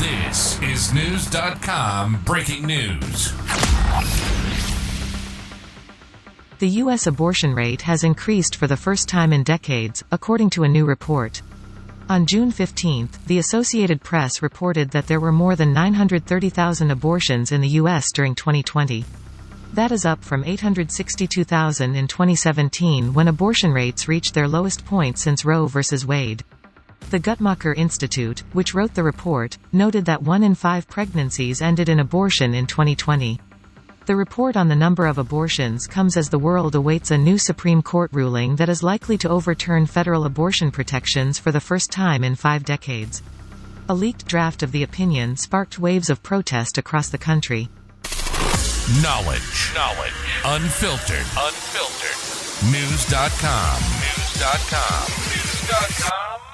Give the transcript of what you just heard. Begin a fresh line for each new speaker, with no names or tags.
This is Knewz.com breaking news.
The U.S. abortion rate has increased for the first time in decades, according to a new report. On June 15, the Associated Press reported that there were more than 930,000 abortions in the U.S. during 2020. That is up from 862,000 in 2017 when abortion rates reached their lowest point since Roe v. Wade. The Guttmacher Institute, which wrote the report, noted that one in five pregnancies ended in abortion in 2020. The report on the number of abortions comes as the world awaits a new Supreme Court ruling that is likely to overturn federal abortion protections for the first time in five decades. A leaked draft of the opinion sparked waves of protest across the country.
Knowledge. Knowledge. Unfiltered. Unfiltered. Knewz.com. Knewz.com. Knewz.com.